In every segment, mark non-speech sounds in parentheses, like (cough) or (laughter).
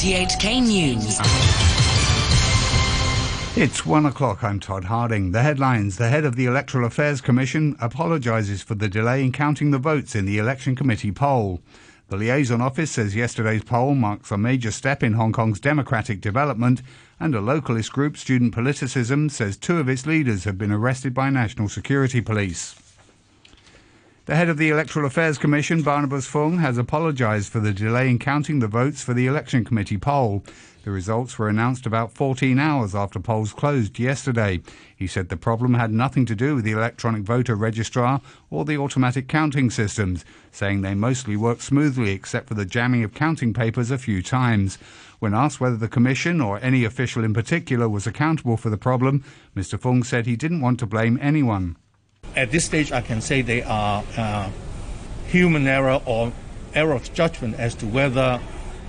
RTHK News. It's one o'clock. I'm Todd Harding. The headlines The head of the Electoral Affairs Commission apologises for the delay in counting the votes in the Election Committee poll. The liaison office says yesterday's poll marks a major step in Hong Kong's democratic development, and a localist group, Student Politicism, says two of its leaders have been arrested by national security police. The head of the Electoral Affairs Commission, Barnabas Fung, has apologised for the delay in counting the votes for the Election Committee poll. The results were announced about 14 hours after polls closed yesterday. He said the problem had nothing to do with the electronic voter registrar or the automatic counting systems, saying they mostly worked smoothly except for the jamming of counting papers a few times. When asked whether the Commission or any official in particular was accountable for the problem, Mr. Fung said he didn't want to blame anyone at this stage, I can say they are uh, human error or error of judgment as to whether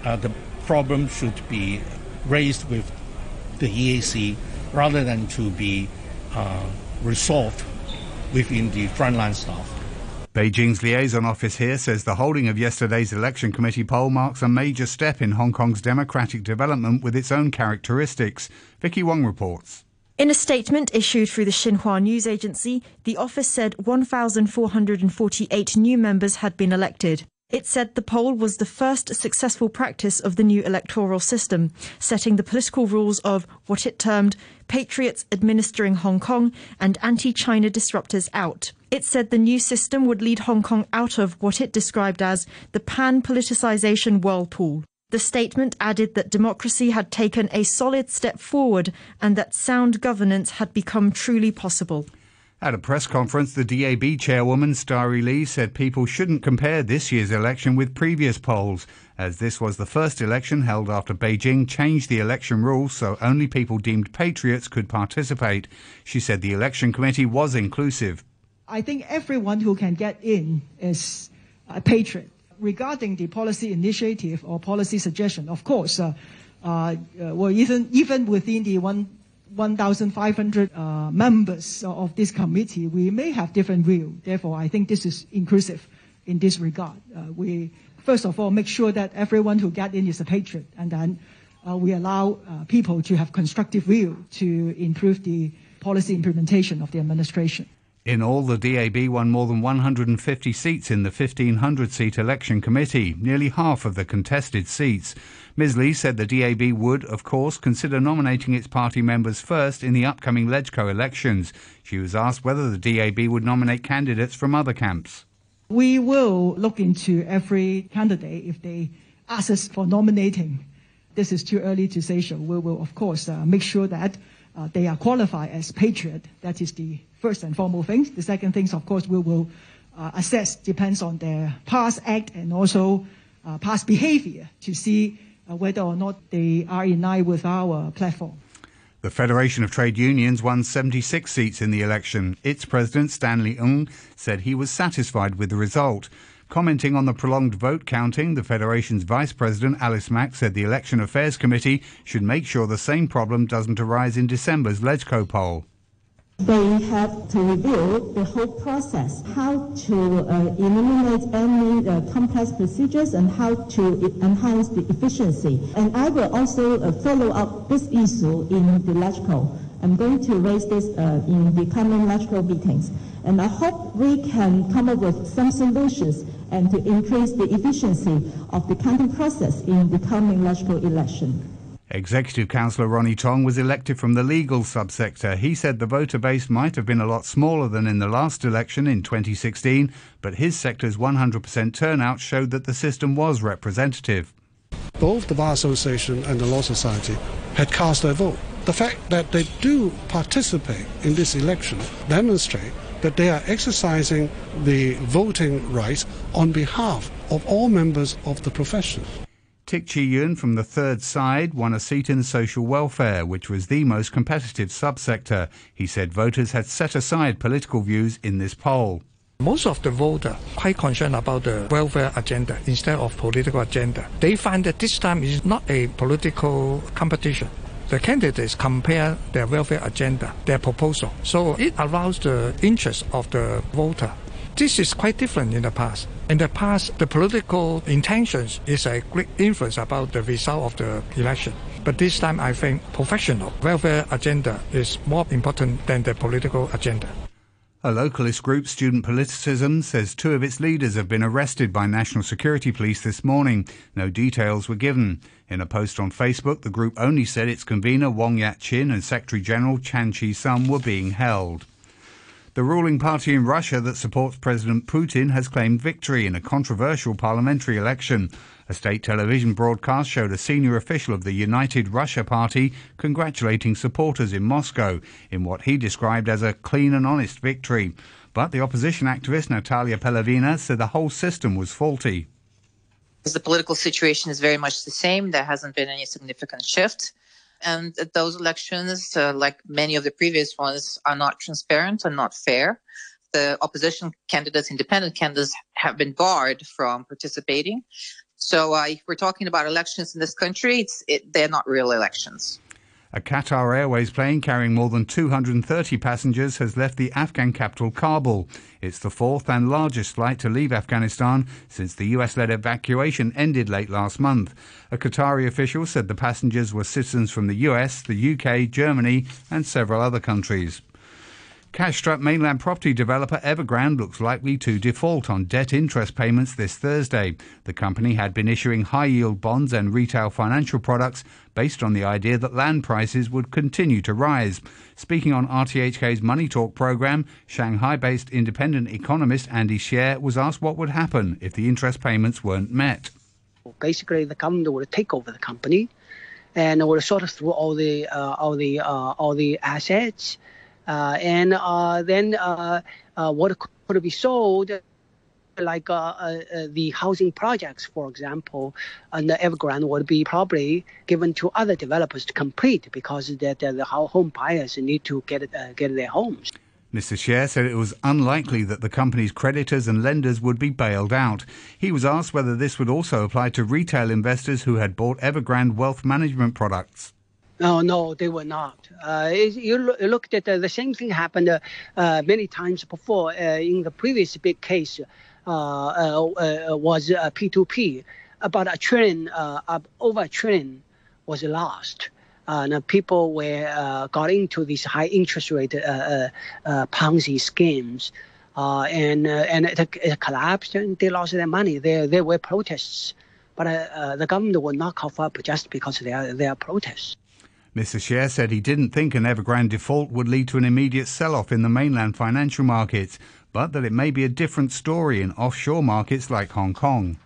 uh, the problem should be raised with the EAC rather than to be uh, resolved within the frontline staff. Beijing's liaison office here says the holding of yesterday's election committee poll marks a major step in Hong Kong's democratic development with its own characteristics. Vicky Wong reports. In a statement issued through the Xinhua news agency, the office said 1,448 new members had been elected. It said the poll was the first successful practice of the new electoral system, setting the political rules of what it termed patriots administering Hong Kong and anti China disruptors out. It said the new system would lead Hong Kong out of what it described as the pan politicization whirlpool. The statement added that democracy had taken a solid step forward and that sound governance had become truly possible. At a press conference, the DAB chairwoman, Starry Lee, said people shouldn't compare this year's election with previous polls, as this was the first election held after Beijing changed the election rules so only people deemed patriots could participate. She said the election committee was inclusive. I think everyone who can get in is a patriot regarding the policy initiative or policy suggestion, of course, uh, uh, uh well, even, even within the one, 1,500 uh, members of this committee, we may have different view. Therefore, I think this is inclusive in this regard. Uh, we, first of all, make sure that everyone who get in is a patriot, and then uh, we allow people to have constructive view to improve the policy implementation of the administration. In all, the DAB won more than 150 seats in the 1,500 seat election committee, nearly half of the contested seats. Ms. Lee said the DAB would, of course, consider nominating its party members first in the upcoming LegCo elections. She was asked whether the DAB would nominate candidates from other camps. We will look into every candidate if they ask us for nominating. This is too early to say so. We will, of course, uh, make sure that uh, they are qualified as patriot. That is the first and foremost things. The second things, of course, we will uh, assess depends on their past act and also uh, past behavior to see uh, whether or not they are in line with our platform. The Federation of Trade Unions won 76 seats in the election. Its president, Stanley Ng, said he was satisfied with the result. Commenting on the prolonged vote counting, the Federation's Vice President, Alice Mak said the Election Affairs Committee should make sure the same problem doesn't arise in December's LegCo poll. They have to review the whole process, how to uh, eliminate any uh, complex procedures and how to enhance the efficiency. And I will also uh, follow up this issue in the LegCo. I'm going to raise this uh, in the coming LegCo meetings. And I hope we can come up with some solutions and to increase the efficiency of the counting process in the coming LegCo election. Executive Councillor Ronny Tong was elected from the legal subsector. He said the voter base might have been a lot smaller than in the last election in 2016, but his sector's 100% turnout showed that the system was representative. Both the Bar Association and the Law Society had cast their vote. The fact that they do participate in this election demonstrates that they are exercising the voting rights on behalf of all members of the profession. Tik Chi Yuen from the third side won a seat in social welfare, which was the most competitive subsector. He said voters had set aside political views in this poll. Most of the voters quite concerned about the welfare agenda instead of political agenda. They find that this time is not a political competition. The candidates compare their welfare agenda, their proposal. So it aroused the interest of the voter. This is quite different in the past. In the past, the political intentions is a great influence about the result of the election. But this time, I think professional welfare agenda is more important than the political agenda. A localist group, Student Politicism, says two of its leaders have been arrested by National Security Police this morning. No details were given. In a post on Facebook, the group only said its convener Wong Yat Chin and Secretary General Chan Chi Sum were being held. The ruling party in Russia that supports President Putin has claimed victory in a controversial parliamentary election. A state television broadcast showed a senior official of the United Russia Party congratulating supporters in Moscow in what he described as a clean and honest victory. But the opposition activist Natalia Pelevina said the whole system was faulty. The political situation is very much the same. There hasn't been any significant shift and those elections, uh, like many of the previous ones, are not transparent and not fair. The opposition candidates, independent candidates, have been barred from participating. So, uh, if we're talking about elections in this country, it, they're not real elections. A Qatar Airways plane carrying more than 230 passengers has left the Afghan capital Kabul. It's the fourth and largest flight to leave Afghanistan since the US led evacuation ended late last month. A Qatari official said the passengers were citizens from the US, the UK, Germany, and several other countries. Cash-strapped mainland property developer Evergrande looks likely to default on debt interest payments this Thursday. The company had been issuing high-yield bonds and retail financial products based on the idea that land prices would continue to rise. Speaking on RTHK's Money Talk program, Shanghai-based independent economist Andy Xie was asked what would happen if the interest payments weren't met. Basically, the government would take over the company and would sort of through all the uh, all the uh, all the assets and uh, then uh, what could be sold like uh, uh, the housing projects, for example, and the Evergrande would be probably given to other developers to complete because the, the, home buyers need to get uh, get their homes. Mr. Xie said it was unlikely that the company's creditors and lenders would be bailed out. He was asked whether this would also apply to retail investors who had bought Evergrande wealth management products. No, no, they were not. Uh, you, you looked at the same thing happened uh, uh many times before. Uh, in the previous big case, uh, uh, uh was uh, P2P. About a trillion, over a trillion was lost. and people were got into these high interest rate Ponzi schemes. And and it, it, collapsed and they lost their money. There there were protests, but the government will not cough up just because there are, there are protests. Mr. Xie said he didn't think an Evergrande default would lead to an immediate sell-off in the mainland financial markets, but that it may be a different story in offshore markets like Hong Kong.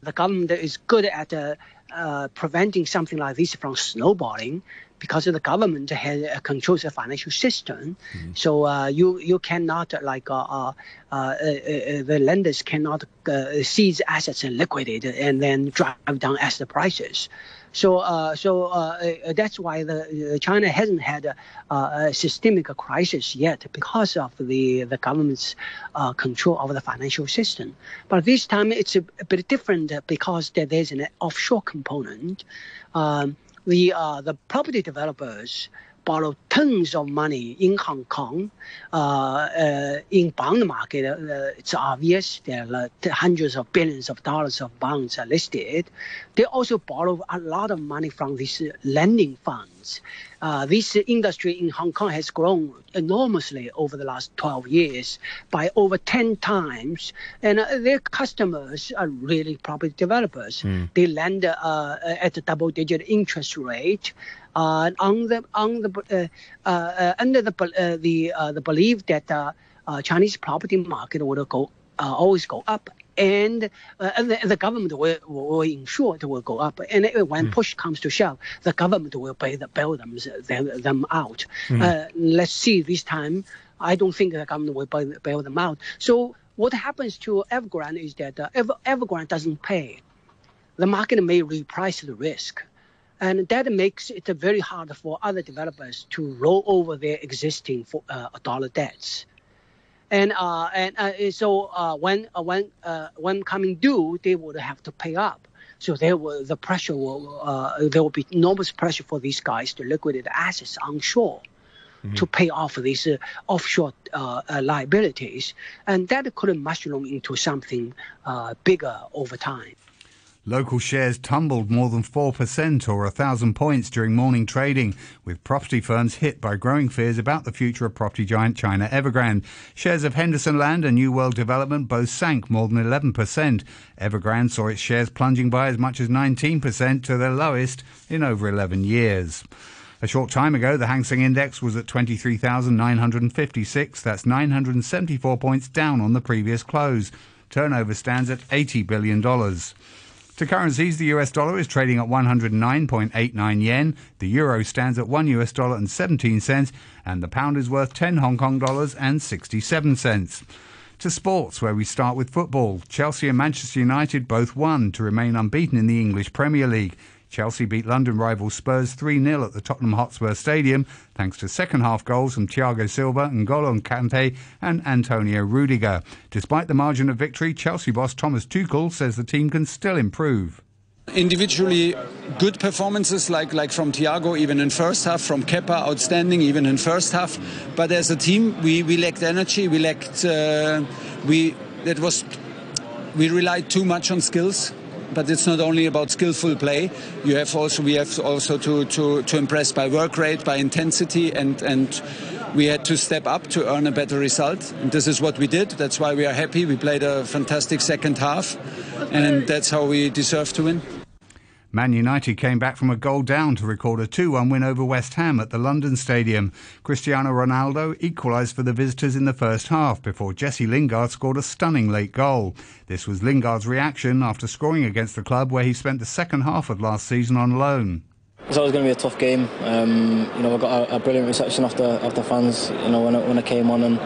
The government is good at uh, uh, preventing something like this from snowballing because the government has, uh, controls the financial system. Mm-hmm. So uh, you you cannot like uh, uh, the lenders cannot seize assets and liquidate and then drive down asset prices. So, uh, so uh, uh, that's why the China hasn't had a, a, systemic crisis yet because of the the government's control of the financial system. But this time it's a, a bit different because there's an offshore component. Um, the the property developers borrow tons of money in Hong Kong. Uh, uh, in bond market, uh, it's obvious there are hundreds of billions of dollars of bonds are listed. They also borrow a lot of money from these lending funds. Uh, this industry in Hong Kong has grown enormously over the last 12 years by over 10 times. And uh, their customers are really property developers. Mm. They lend uh, at a double digit interest rate. Uh, on the on the uh, uh, under the the the belief that Chinese property market would go always go up and, uh, the, the, government will, will ensure it will go up. And when mm. push comes to shove, the government will pay the, bail them, them out. Mm. Uh, let's see this time. I don't think the government will bail, bail them out. So what happens to Evergrande is that uh, Ever, Evergrande doesn't pay. The market may reprice the risk. And that makes it very hard for other developers to roll over their existing for, uh, dollar debts. And uh, and uh, so uh, when uh, when uh, when coming due, they would have to pay up. So there will the pressure will uh, there will be enormous pressure for these guys to liquidate assets onshore. mm-hmm. to pay off these uh, offshore liabilities, and that could mushroom into something uh, bigger over time. Local shares tumbled more than 4% or 1,000 points during morning trading, with property firms hit by growing fears about the future of property giant China Evergrande. Shares of Henderson Land and New World Development both sank more than 11%. Evergrande saw its shares plunging by as much as 19% to their lowest in over 11 years. A short time ago, the Hang Seng Index was at 23,956. That's 974 points down on the previous close. Turnover stands at $80 billion. To currencies, the US dollar is trading at 109.89 yen, the euro stands at 1 US dollar and 17 cents, and the pound is worth 10 Hong Kong dollars and 67 cents. To sports, where we start with football. Chelsea and Manchester United both won to remain unbeaten in the English Premier League. Chelsea beat London rival Spurs 3 0 at the Tottenham Hotspur Stadium thanks to second half goals from Thiago Silva, N'Golo Kante, and Antonio Rudiger. Despite the margin of victory, Chelsea boss Thomas Tuchel says the team can still improve. Individually good performances like like from Thiago even in first half from Kepa outstanding even in first half. But as a team we, we lacked energy we lacked uh, we that was we relied too much on skills but it's not only about skillful play. You have also we have also to, to, to impress by work rate, by intensity, and and we had to step up to earn a better result. And this is what we did. That's why we are happy. We played a fantastic second half, and that's how we deserve to win. Man United came back from a goal down to record a 2 1 win over West Ham at the London Stadium. Cristiano Ronaldo equalised for the visitors in the first half before Jesse Lingard scored a stunning late goal. This was Lingard's reaction after scoring against the club where he spent the second half of last season on loan. It's always going to be a tough game. Um, you know, I got a, a, brilliant reception after after fans. You know, when I, when I came on, and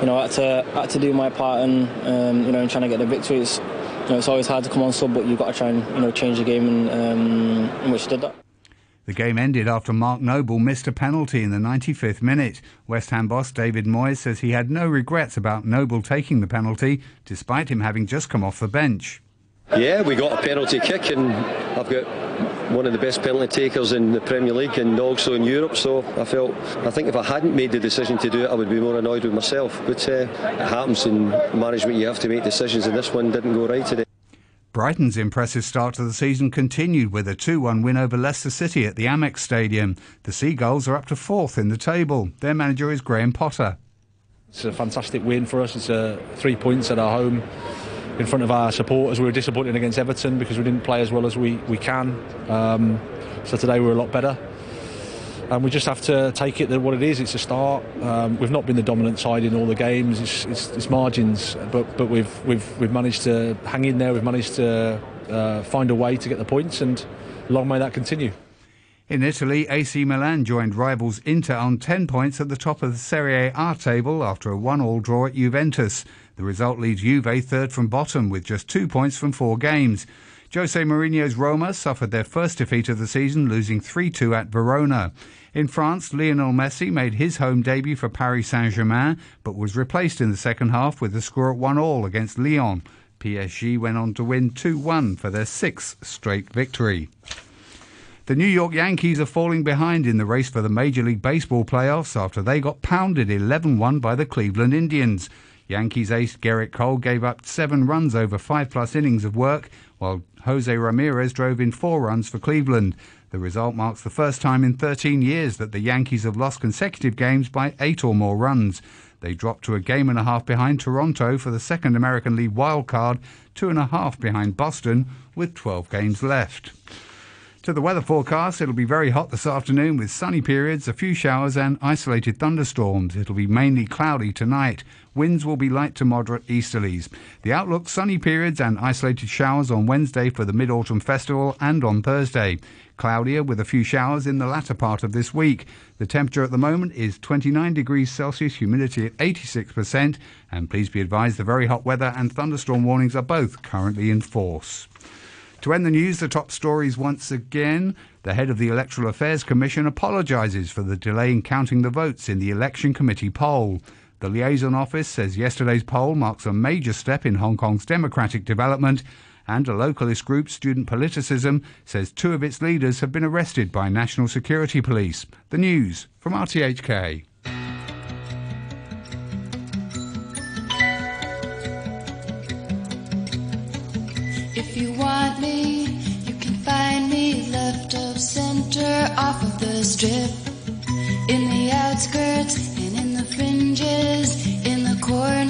you know, I had to I had to do my part and um, you know, in trying to get the victories you know, it's always hard to come on sub, but you've got to try and you know change the game, and um, in which did that. The game ended after Mark Noble missed a penalty in the 95th minute. West Ham boss David Moyes says he had no regrets about Noble taking the penalty, despite him having just come off the bench. Yeah, we got a penalty kick, and I've got one of the best penalty takers in the Premier League and also in Europe. So I felt, I think if I hadn't made the decision to do it, I would be more annoyed with myself. But uh, it happens in management, you have to make decisions, and this one didn't go right today. Brighton's impressive start to the season continued with a 2 1 win over Leicester City at the Amex Stadium. The Seagulls are up to fourth in the table. Their manager is Graham Potter. It's a fantastic win for us. It's uh, three points at our home in front of our supporters. We were disappointed against Everton because we didn't play as well as we, we can. Um, so today we were a lot better. And we just have to take it that what it is. It's a start. Um, we've not been the dominant side in all the games. It's, it's, it's, margins, but but we've we've we've managed to hang in there. We've managed to uh, find a way to get the points, and long may that continue. In Italy, AC Milan joined rivals Inter on 10 points at the top of the Serie A table after a one-all draw at Juventus. The result leaves Juve third from bottom with just two points from four games. Jose Mourinho's Roma suffered their first defeat of the season, losing 3 2 at Verona. In France, Lionel Messi made his home debut for Paris Saint Germain, but was replaced in the second half with a score at 1 all against Lyon. PSG went on to win 2 1 for their sixth straight victory. The New York Yankees are falling behind in the race for the Major League Baseball playoffs after they got pounded 11 1 by the Cleveland Indians. Yankees ace Gerrit Cole gave up seven runs over five plus innings of work, while Jose Ramirez drove in four runs for Cleveland. The result marks the first time in 13 years that the Yankees have lost consecutive games by eight or more runs. They dropped to a game and a half behind Toronto for the second American League wild card, two and a half behind Boston, with 12 games left. To the weather forecast, it'll be very hot this afternoon with sunny periods, a few showers, and isolated thunderstorms. It'll be mainly cloudy tonight. Winds will be light to moderate easterlies. The outlook sunny periods and isolated showers on Wednesday for the Mid Autumn Festival and on Thursday. Cloudier with a few showers in the latter part of this week. The temperature at the moment is 29 degrees Celsius, humidity at 86%, and please be advised the very hot weather and thunderstorm warnings are both currently in force. To end the news, the top stories once again. The head of the Electoral Affairs Commission apologises for the delay in counting the votes in the Election Committee poll. The liaison office says yesterday's poll marks a major step in Hong Kong's democratic development, and a localist group, Student Politicism, says two of its leaders have been arrested by National Security Police. The news from RTHK. If you want me, you can find me left of center off of the strip. In the outskirts and in the fringes, in the corner,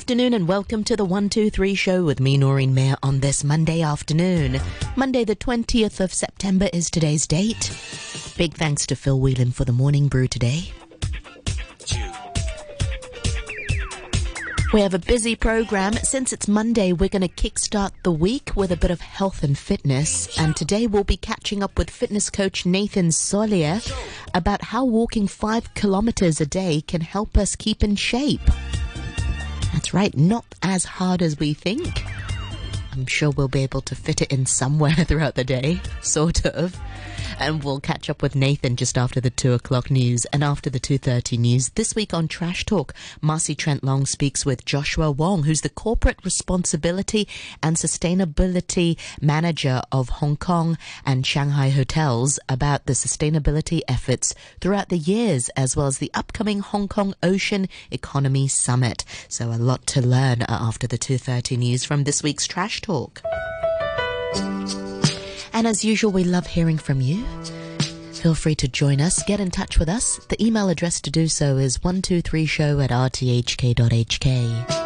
afternoon and welcome to the 123 show with me, Noreen Mayer, on this Monday afternoon. Monday, the 20th of September is today's date. Big thanks to Phil Whelan for the morning brew today. We have a busy program. Since it's Monday, we're going to kickstart the week with a bit of health and fitness. And today we'll be catching up with fitness coach Nathan Solier about how walking five kilometers a day can help us keep in shape. That's right, not as hard as we think. I'm sure we'll be able to fit it in somewhere (laughs) throughout the day, sort of. And we'll catch up with Nathan just after the two o'clock news and after the two thirty news. This week on Trash Talk, Marcy Trent Long speaks with Joshua Wong, who's the corporate responsibility and sustainability manager of Hong Kong and Shanghai hotels, about the sustainability efforts throughout the years, as well as the upcoming Hong Kong Ocean Economy Summit. So a lot to learn after the two thirty news from this week's Trash Talk. And as usual, we love hearing from you. Feel free to join us, get in touch with us. The email address to do so is 123show at rthk.hk.